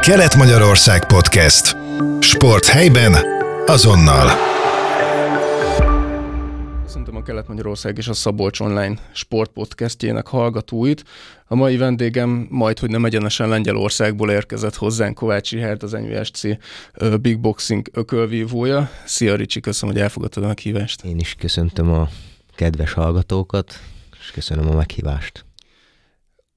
Kelet-Magyarország Podcast. Sport helyben, azonnal. Köszöntöm a Kelet-Magyarország és a Szabolcs Online sportpodcastjének hallgatóit. A mai vendégem majd, hogy nem egyenesen Lengyelországból érkezett hozzánk Kovács Ihert, az NUSC Big Boxing ökölvívója. Szia Ricsi, köszönöm, hogy elfogadtad a meghívást. Én is köszöntöm a kedves hallgatókat, és köszönöm a meghívást.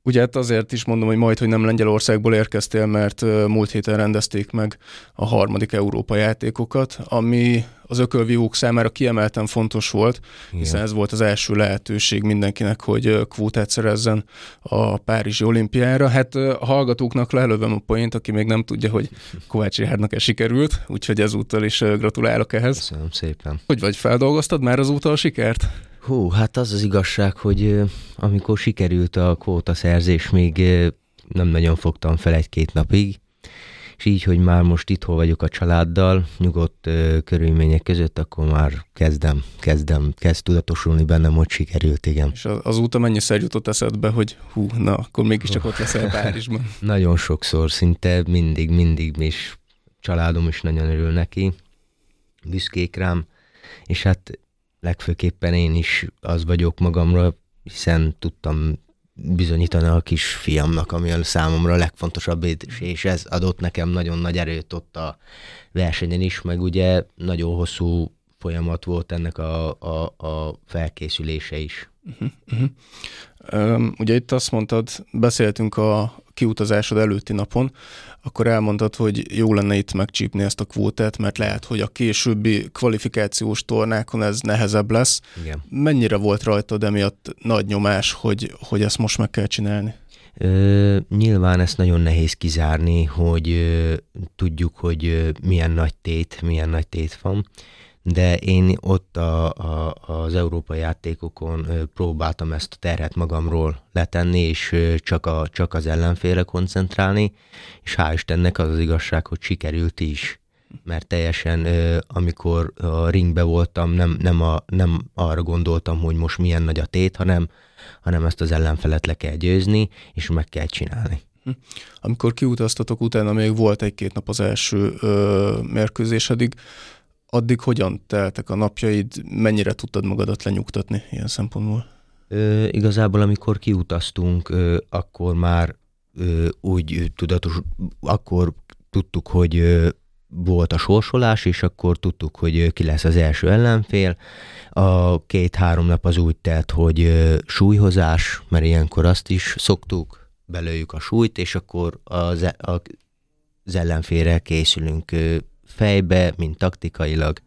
Ugye hát azért is mondom, hogy majd, hogy nem Lengyelországból érkeztél, mert múlt héten rendezték meg a harmadik Európa játékokat, ami az ökölvívók számára kiemelten fontos volt, Igen. hiszen ez volt az első lehetőség mindenkinek, hogy kvótát szerezzen a Párizsi olimpiára. Hát a hallgatóknak lelövöm a poént, aki még nem tudja, hogy Kovács Rihárnak e sikerült, úgyhogy ezúttal is gratulálok ehhez. Köszönöm szépen. Hogy vagy, feldolgoztad már azóta a sikert? Hú, hát az az igazság, hogy amikor sikerült a kvóta szerzés, még nem nagyon fogtam fel egy-két napig, és így, hogy már most itt vagyok a családdal, nyugodt ö, körülmények között, akkor már kezdem, kezdem, kezd tudatosulni bennem, hogy sikerült, igen. És azóta mennyiszer jutott eszedbe, hogy hú, na, akkor mégiscsak ott leszel Párizsban? nagyon sokszor, szinte mindig, mindig, és családom is nagyon örül neki, büszkék rám, és hát legfőképpen én is az vagyok magamra, hiszen tudtam bizonyítani a kis fiamnak, ami a számomra a legfontosabb, és ez adott nekem nagyon nagy erőt ott a versenyen is, meg ugye nagyon hosszú folyamat volt ennek a, a, a felkészülése is. Uh-huh, uh-huh. Um, ugye itt azt mondtad, beszéltünk a kiutazásod előtti napon, akkor elmondtad, hogy jó lenne itt megcsípni ezt a kvótát, mert lehet, hogy a későbbi kvalifikációs tornákon ez nehezebb lesz. Igen. Mennyire volt rajtad emiatt nagy nyomás, hogy, hogy ezt most meg kell csinálni? Ö, nyilván ezt nagyon nehéz kizárni, hogy ö, tudjuk, hogy ö, milyen nagy tét, milyen nagy tét van de én ott a, a, az európai játékokon próbáltam ezt a terhet magamról letenni, és csak, a, csak az ellenfélre koncentrálni, és hál' Istennek az az igazság, hogy sikerült is. Mert teljesen, amikor a ringbe voltam, nem, nem, a, nem arra gondoltam, hogy most milyen nagy a tét, hanem, hanem ezt az ellenfelet le kell győzni, és meg kell csinálni. Hm. Amikor kiutaztatok, utána még volt egy-két nap az első ö, mérkőzésedig, addig hogyan teltek a napjaid, mennyire tudtad magadat lenyugtatni ilyen szempontból? Ö, igazából, amikor kiutaztunk, ö, akkor már ö, úgy tudatos, akkor tudtuk, hogy ö, volt a sorsolás, és akkor tudtuk, hogy ki lesz az első ellenfél. A két-három nap az úgy telt, hogy súlyhozás, mert ilyenkor azt is szoktuk, belőjük a súlyt, és akkor az, e, az ellenfélre készülünk fejbe, mint taktikailag,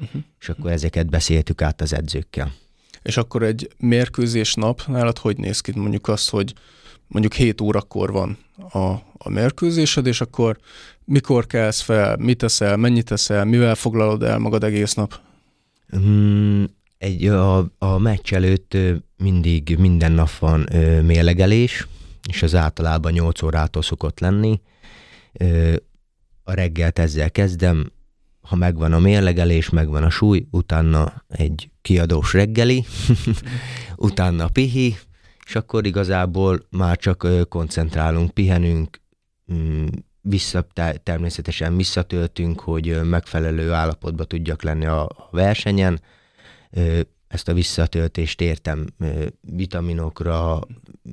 uh-huh. és akkor ezeket beszéltük át az edzőkkel. És akkor egy mérkőzés nap nálad hogy néz ki? Mondjuk azt, hogy mondjuk 7 órakor van a, a mérkőzésed, és akkor mikor kelsz fel, mit teszel, mennyit teszel, mivel foglalod el magad egész nap? Hmm, egy, a, a meccs előtt mindig minden nap van ö, mélegelés, és az általában 8 órától szokott lenni. Ö, a reggelt ezzel kezdem, ha megvan a mérlegelés, megvan a súly, utána egy kiadós reggeli, utána pihi, és akkor igazából már csak koncentrálunk, pihenünk, mm, vissza, természetesen visszatöltünk, hogy megfelelő állapotba tudjak lenni a versenyen. Ezt a visszatöltést értem vitaminokra,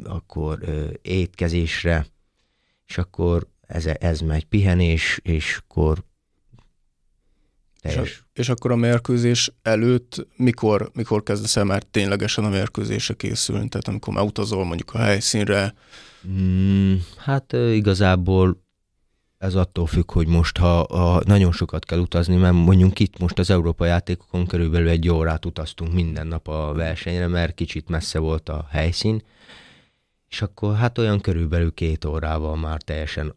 akkor étkezésre, és akkor ez, ez megy pihenés, és akkor teljes. És, és akkor a mérkőzés előtt mikor, mikor kezdesz el már ténylegesen a mérkőzésre készülni? Tehát amikor már utazol mondjuk a helyszínre? Mm, hát igazából ez attól függ, hogy most ha, ha nagyon sokat kell utazni, mert mondjuk itt most az Európa játékokon körülbelül egy órát utaztunk minden nap a versenyre, mert kicsit messze volt a helyszín, és akkor hát olyan körülbelül két órával már teljesen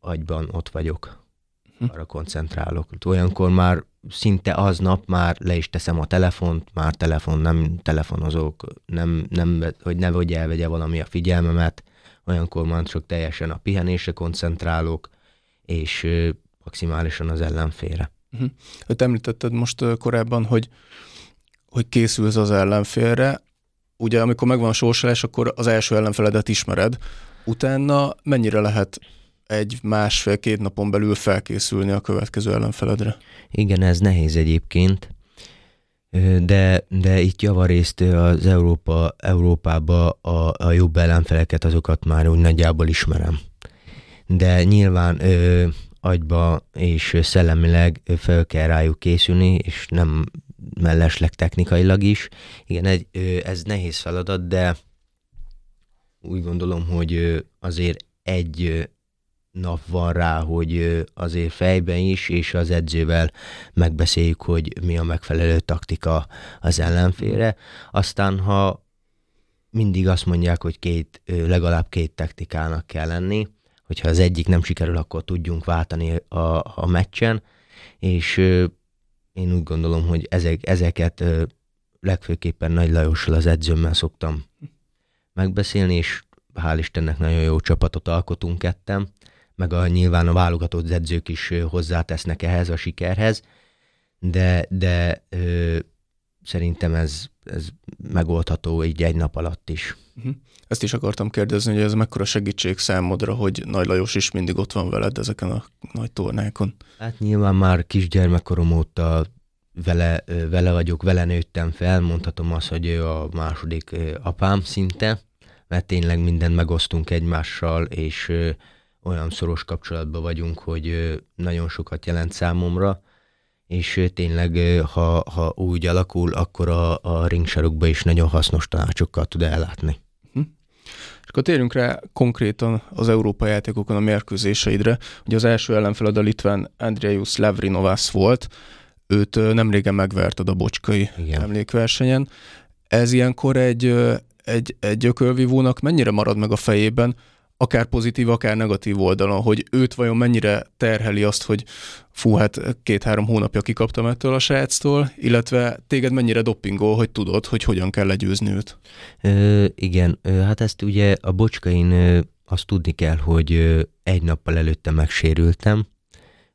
agyban ott vagyok, hm. arra koncentrálok. Olyankor már szinte aznap már le is teszem a telefont, már telefon, nem telefonozok, nem, nem, hogy ne vagy elvegye valami a figyelmemet, olyankor már csak teljesen a pihenésre koncentrálok, és maximálisan az ellenfélre. Uh-huh. Öt említetted most korábban, hogy, hogy készülsz az ellenfélre. Ugye, amikor megvan a sorsolás, akkor az első ellenfeledet ismered, utána mennyire lehet egy másfél-két napon belül felkészülni a következő ellenfeledre? Igen, ez nehéz egyébként, de, de itt javarészt az Európa, Európába a, a jobb ellenfeleket, azokat már úgy nagyjából ismerem. De nyilván ö, agyba és szellemileg fel kell rájuk készülni, és nem mellesleg technikailag is. Igen, egy, ez nehéz feladat, de úgy gondolom, hogy azért egy nap van rá, hogy azért fejben is, és az edzővel megbeszéljük, hogy mi a megfelelő taktika az ellenfélre. Aztán, ha mindig azt mondják, hogy két, legalább két taktikának kell lenni, hogyha az egyik nem sikerül, akkor tudjunk váltani a, a meccsen, és én úgy gondolom, hogy ezek, ezeket legfőképpen Nagy Lajossal az edzőmmel szoktam megbeszélni, és hál' Istennek nagyon jó csapatot alkotunk kettem, meg a, nyilván a válogatott edzők is hozzátesznek ehhez a sikerhez, de, de ö, szerintem ez, ez megoldható így egy nap alatt is. Uh-huh. Ezt is akartam kérdezni, hogy ez mekkora segítség számodra, hogy Nagy Lajos is mindig ott van veled ezeken a nagy tornákon. Hát nyilván már kisgyermekkorom óta vele, vele vagyok, vele nőttem fel, mondhatom azt, hogy ő a második apám szinte, mert tényleg mindent megosztunk egymással, és olyan szoros kapcsolatban vagyunk, hogy nagyon sokat jelent számomra, és tényleg, ha, ha úgy alakul, akkor a, a ringsarokba is nagyon hasznos tanácsokkal tud ellátni. Hm. És akkor térjünk rá konkrétan az európai játékokon a mérkőzéseidre. Ugye az első ellenfeled a litván Andrejus Lavrinovas volt, őt nem régen megverted a bocskai Igen. emlékversenyen. Ez ilyenkor egy, egy, egy ökölvívónak mennyire marad meg a fejében, akár pozitív, akár negatív oldalon, hogy őt vajon mennyire terheli azt, hogy fú, hát két-három hónapja kikaptam ettől a sráctól, illetve téged mennyire doppingol, hogy tudod, hogy hogyan kell legyőzni őt? Ö, igen, hát ezt ugye a bocskain azt tudni kell, hogy egy nappal előtte megsérültem,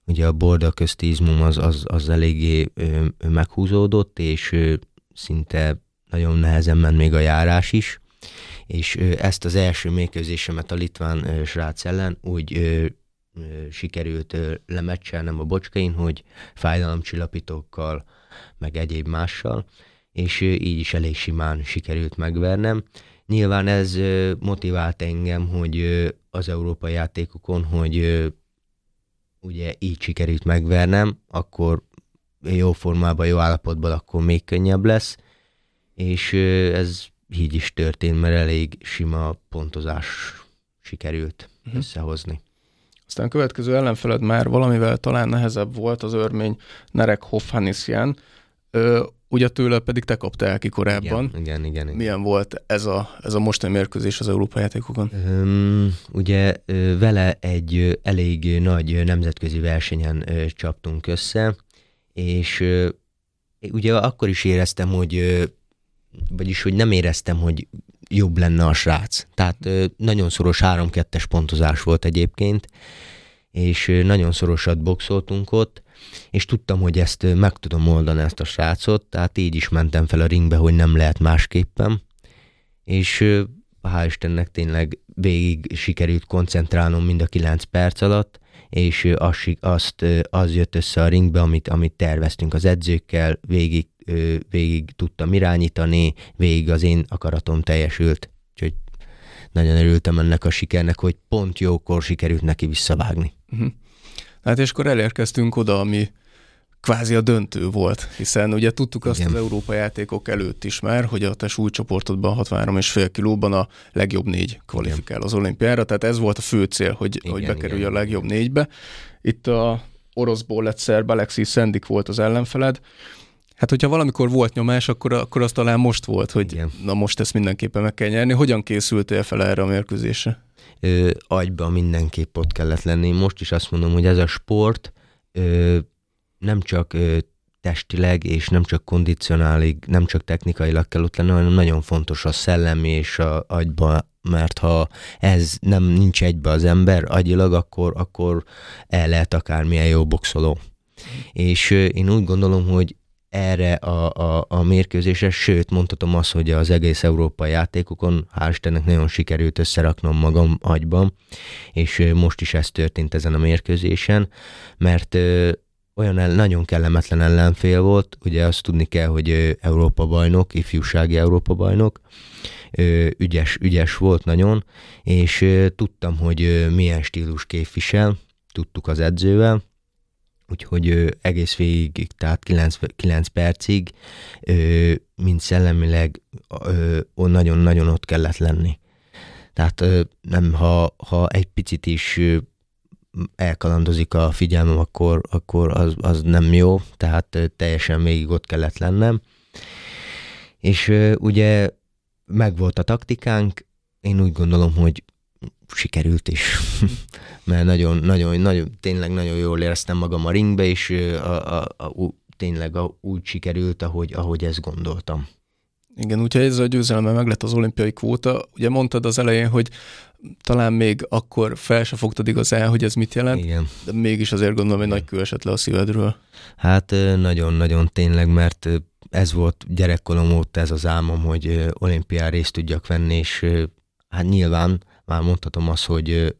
ugye a borda közti az, az, az eléggé ö, meghúzódott, és ö, szinte nagyon nehezen ment még a járás is, és ö, ezt az első mérkőzésemet a litván ö, srác ellen úgy ö, ö, sikerült ö, a bocskain, hogy fájdalomcsillapítókkal, meg egyéb mással, és ö, így is elég simán sikerült megvernem. Nyilván ez motivált engem, hogy az európai játékokon, hogy ugye így sikerült megvernem, akkor jó formában, jó állapotban, akkor még könnyebb lesz, és ez így is történt, mert elég sima pontozás sikerült uh-huh. összehozni. Aztán a következő ellenfeled már valamivel talán nehezebb volt az örmény Nerek Hofhanisjan, ugye tőle pedig te kaptál ki korábban. Igen, igen, igen. igen. Milyen volt ez a, ez a mostani mérkőzés az Európa játékokon? Um, ugye vele egy elég nagy nemzetközi versenyen csaptunk össze, és ugye akkor is éreztem, hogy vagyis, hogy nem éreztem, hogy jobb lenne a srác. Tehát nagyon szoros 3-2-es pontozás volt egyébként, és nagyon szorosat boxoltunk ott, és tudtam, hogy ezt meg tudom oldani ezt a srácot, tehát így is mentem fel a ringbe, hogy nem lehet másképpen, és hál' Istennek tényleg végig sikerült koncentrálnom mind a kilenc perc alatt, és azt, azt, az jött össze a ringbe, amit, amit terveztünk az edzőkkel, végig, végig tudtam irányítani, végig az én akaratom teljesült. Úgyhogy nagyon örültem ennek a sikernek, hogy pont jókor sikerült neki visszavágni. Uh-huh. Hát és akkor elérkeztünk oda, ami kvázi a döntő volt, hiszen ugye tudtuk azt Igen. az Európa játékok előtt is már, hogy a te súlycsoportodban 63,5 kilóban a legjobb négy kvalifikál Igen. az olimpiára, tehát ez volt a fő cél, hogy, Igen, hogy bekerülj Igen. a legjobb négybe. Itt a oroszból lett szerb Alexis Szendik volt az ellenfeled, Hát, hogyha valamikor volt nyomás, akkor, akkor az talán most volt, hogy Igen. na most ezt mindenképpen meg kell nyerni. Hogyan készültél fel erre a mérkőzésre? Ö, agyba mindenképp ott kellett lenni. Most is azt mondom, hogy ez a sport ö, nem csak ö, testileg és nem csak kondicionálig, nem csak technikailag kell ott lenni, hanem nagyon fontos a szellemi és a agyba, mert ha ez nem nincs egybe az ember agyilag, akkor, akkor el lehet akármilyen jó boxoló. És én úgy gondolom, hogy erre a, a, a mérkőzésre, sőt mondhatom azt, hogy az egész európai játékokon hál' Istennek nagyon sikerült összeraknom magam agyban, és most is ez történt ezen a mérkőzésen, mert olyan el, nagyon kellemetlen ellenfél volt, ugye azt tudni kell, hogy Európa bajnok, ifjúsági Európa bajnok, ügyes, ügyes volt nagyon, és tudtam, hogy milyen stílus képvisel, tudtuk az edzővel, úgyhogy egész végig, tehát 9, 9 percig, mint szellemileg nagyon-nagyon ott kellett lenni. Tehát nem, ha, ha egy picit is elkalandozik a figyelmem, akkor, akkor az, az nem jó, tehát teljesen végig ott kellett lennem. És ugye megvolt a taktikánk, én úgy gondolom, hogy sikerült is, mert nagyon, nagyon, nagyon, tényleg nagyon jól éreztem magam a ringbe, és a, a, a, tényleg a, úgy sikerült, ahogy, ahogy ezt gondoltam. Igen, úgyhogy ez a győzelemmel meg lett az olimpiai kvóta. Ugye mondtad az elején, hogy talán még akkor fel se fogtad igazán, hogy ez mit jelent, Igen. de mégis azért gondolom, hogy nagy kő esett le a szívedről. Hát nagyon-nagyon tényleg, mert ez volt gyerekkorom óta ez az álmom, hogy olimpián részt tudjak venni, és hát nyilván már mondhatom azt, hogy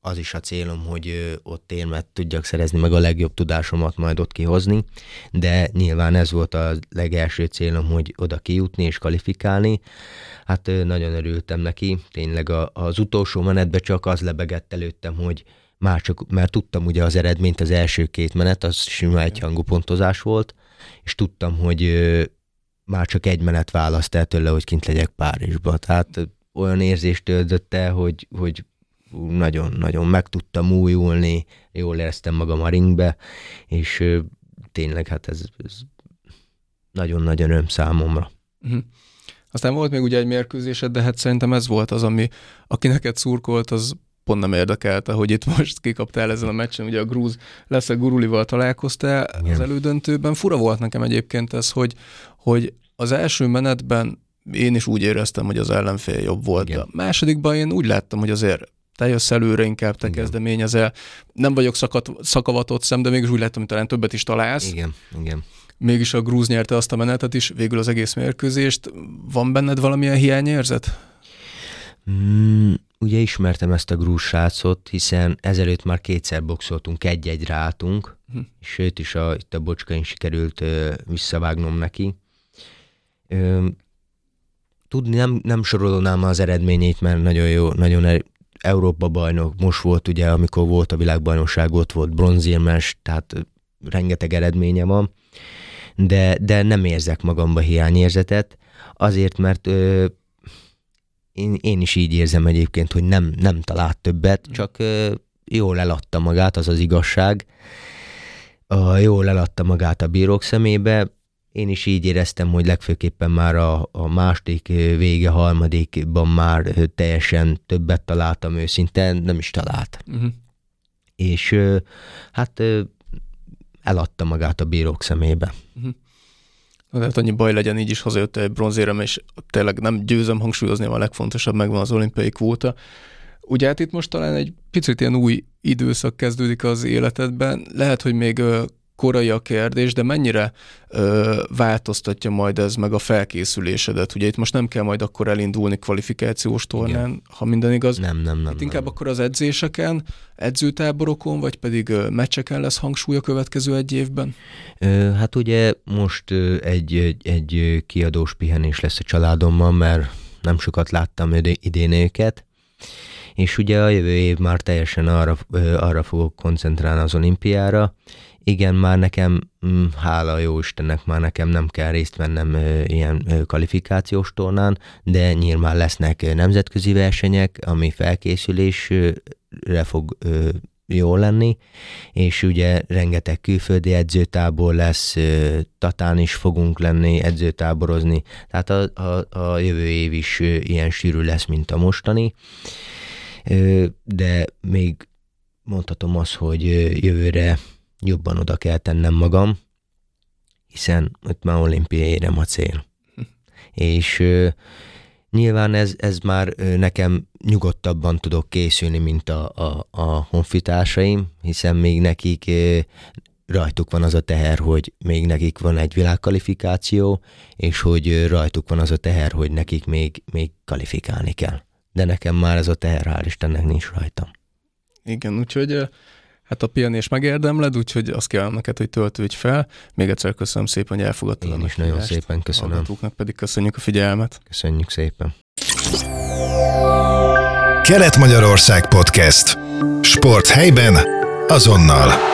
az is a célom, hogy ott érmet tudjak szerezni, meg a legjobb tudásomat majd ott kihozni, de nyilván ez volt a legelső célom, hogy oda kijutni és kvalifikálni. Hát nagyon örültem neki, tényleg az utolsó menetben csak az lebegett előttem, hogy már csak, mert tudtam ugye az eredményt, az első két menet, az sima egyhangú pontozás volt, és tudtam, hogy már csak egy menet választ el tőle, hogy kint legyek Párizsba. Tehát olyan érzést töltött el, hogy, hogy nagyon-nagyon meg tudtam újulni, jól éreztem magam a ringbe, és tényleg hát ez, ez nagyon-nagyon öröm számomra. Uh-huh. Aztán volt még ugye egy mérkőzésed, de hát szerintem ez volt az, ami, aki neked szurkolt, az pont nem érdekelte, hogy itt most kikaptál ezen a meccsen, ugye a grúz lesz a Gurulival találkoztál Igen. az elődöntőben. Fura volt nekem egyébként ez, hogy, hogy az első menetben én is úgy éreztem, hogy az ellenfél jobb volt. Igen. A másodikban én úgy láttam, hogy azért te jössz előre, inkább te Igen. kezdeményezel. Nem vagyok szakat, szakavatott szem, de mégis úgy láttam, hogy talán többet is találsz. Igen, igen. Mégis a grúz nyerte azt a menetet is, végül az egész mérkőzést. Van benned valamilyen hiányérzet? Mm, ugye ismertem ezt a grúz srácot, hiszen ezelőtt már kétszer boxoltunk, egy-egyre álltunk, hm. és őt is a, itt a bocskain sikerült ö, visszavágnom neki. Ö, tudni nem, nem sorolnám az eredményét, mert nagyon jó, nagyon er, Európa bajnok, most volt ugye, amikor volt a világbajnokság, ott volt bronzérmes, tehát rengeteg eredménye van, de, de nem érzek magamba hiányérzetet, azért, mert ö, én, én is így érzem egyébként, hogy nem, nem talált többet, csak ö, jól eladta magát, az az igazság. A, jól eladta magát a bírók szemébe, én is így éreztem, hogy legfőképpen már a, a második vége, harmadikban már teljesen többet találtam őszinte, nem is talált. Uh-huh. És hát eladta magát a bírók szemébe. Uh-huh. Na, hát annyi baj legyen, így is hazajött egy bronzérem, és tényleg nem győzöm hangsúlyozni, a legfontosabb megvan az olimpiai kvóta. Ugye hát itt most talán egy picit ilyen új időszak kezdődik az életedben, lehet, hogy még korai a kérdés, de mennyire ö, változtatja majd ez meg a felkészülésedet? Ugye itt most nem kell majd akkor elindulni kvalifikációs tornán, Igen. ha minden igaz. Nem, nem, nem. Itt inkább nem. akkor az edzéseken, edzőtáborokon, vagy pedig ö, meccseken lesz hangsúly a következő egy évben? Ö, hát ugye most ö, egy, egy, egy kiadós pihenés lesz a családommal, mert nem sokat láttam idén őket, és ugye a jövő év már teljesen arra, arra fogok koncentrálni az olimpiára, igen, már nekem, mm, hála jó Istennek, már nekem nem kell részt vennem ilyen kvalifikációs tornán, de nyilván lesznek nemzetközi versenyek, ami felkészülésre fog jó lenni, és ugye rengeteg külföldi edzőtábor lesz, Tatán is fogunk lenni, edzőtáborozni, tehát a, a, a jövő év is ilyen sűrű lesz, mint a mostani, de még mondhatom azt, hogy jövőre jobban oda kell tennem magam, hiszen ott már olimpiai érem a cél. És ö, nyilván ez, ez már ö, nekem nyugodtabban tudok készülni, mint a, a, a honfitársaim, hiszen még nekik ö, rajtuk van az a teher, hogy még nekik van egy világkvalifikáció, és hogy rajtuk van az a teher, hogy nekik még, még kvalifikálni kell. De nekem már ez a teher, hál' Istennek nincs rajtam. Igen, úgyhogy hát a pihenés megérdemled, úgyhogy azt kell neked, hogy töltődj fel. Még egyszer köszönöm szépen, hogy elfogadtad Én a is nagyon szépen köszönöm. Hallgatóknak pedig köszönjük a figyelmet. Köszönjük szépen. Kelet-Magyarország Podcast. Sport helyben, azonnal.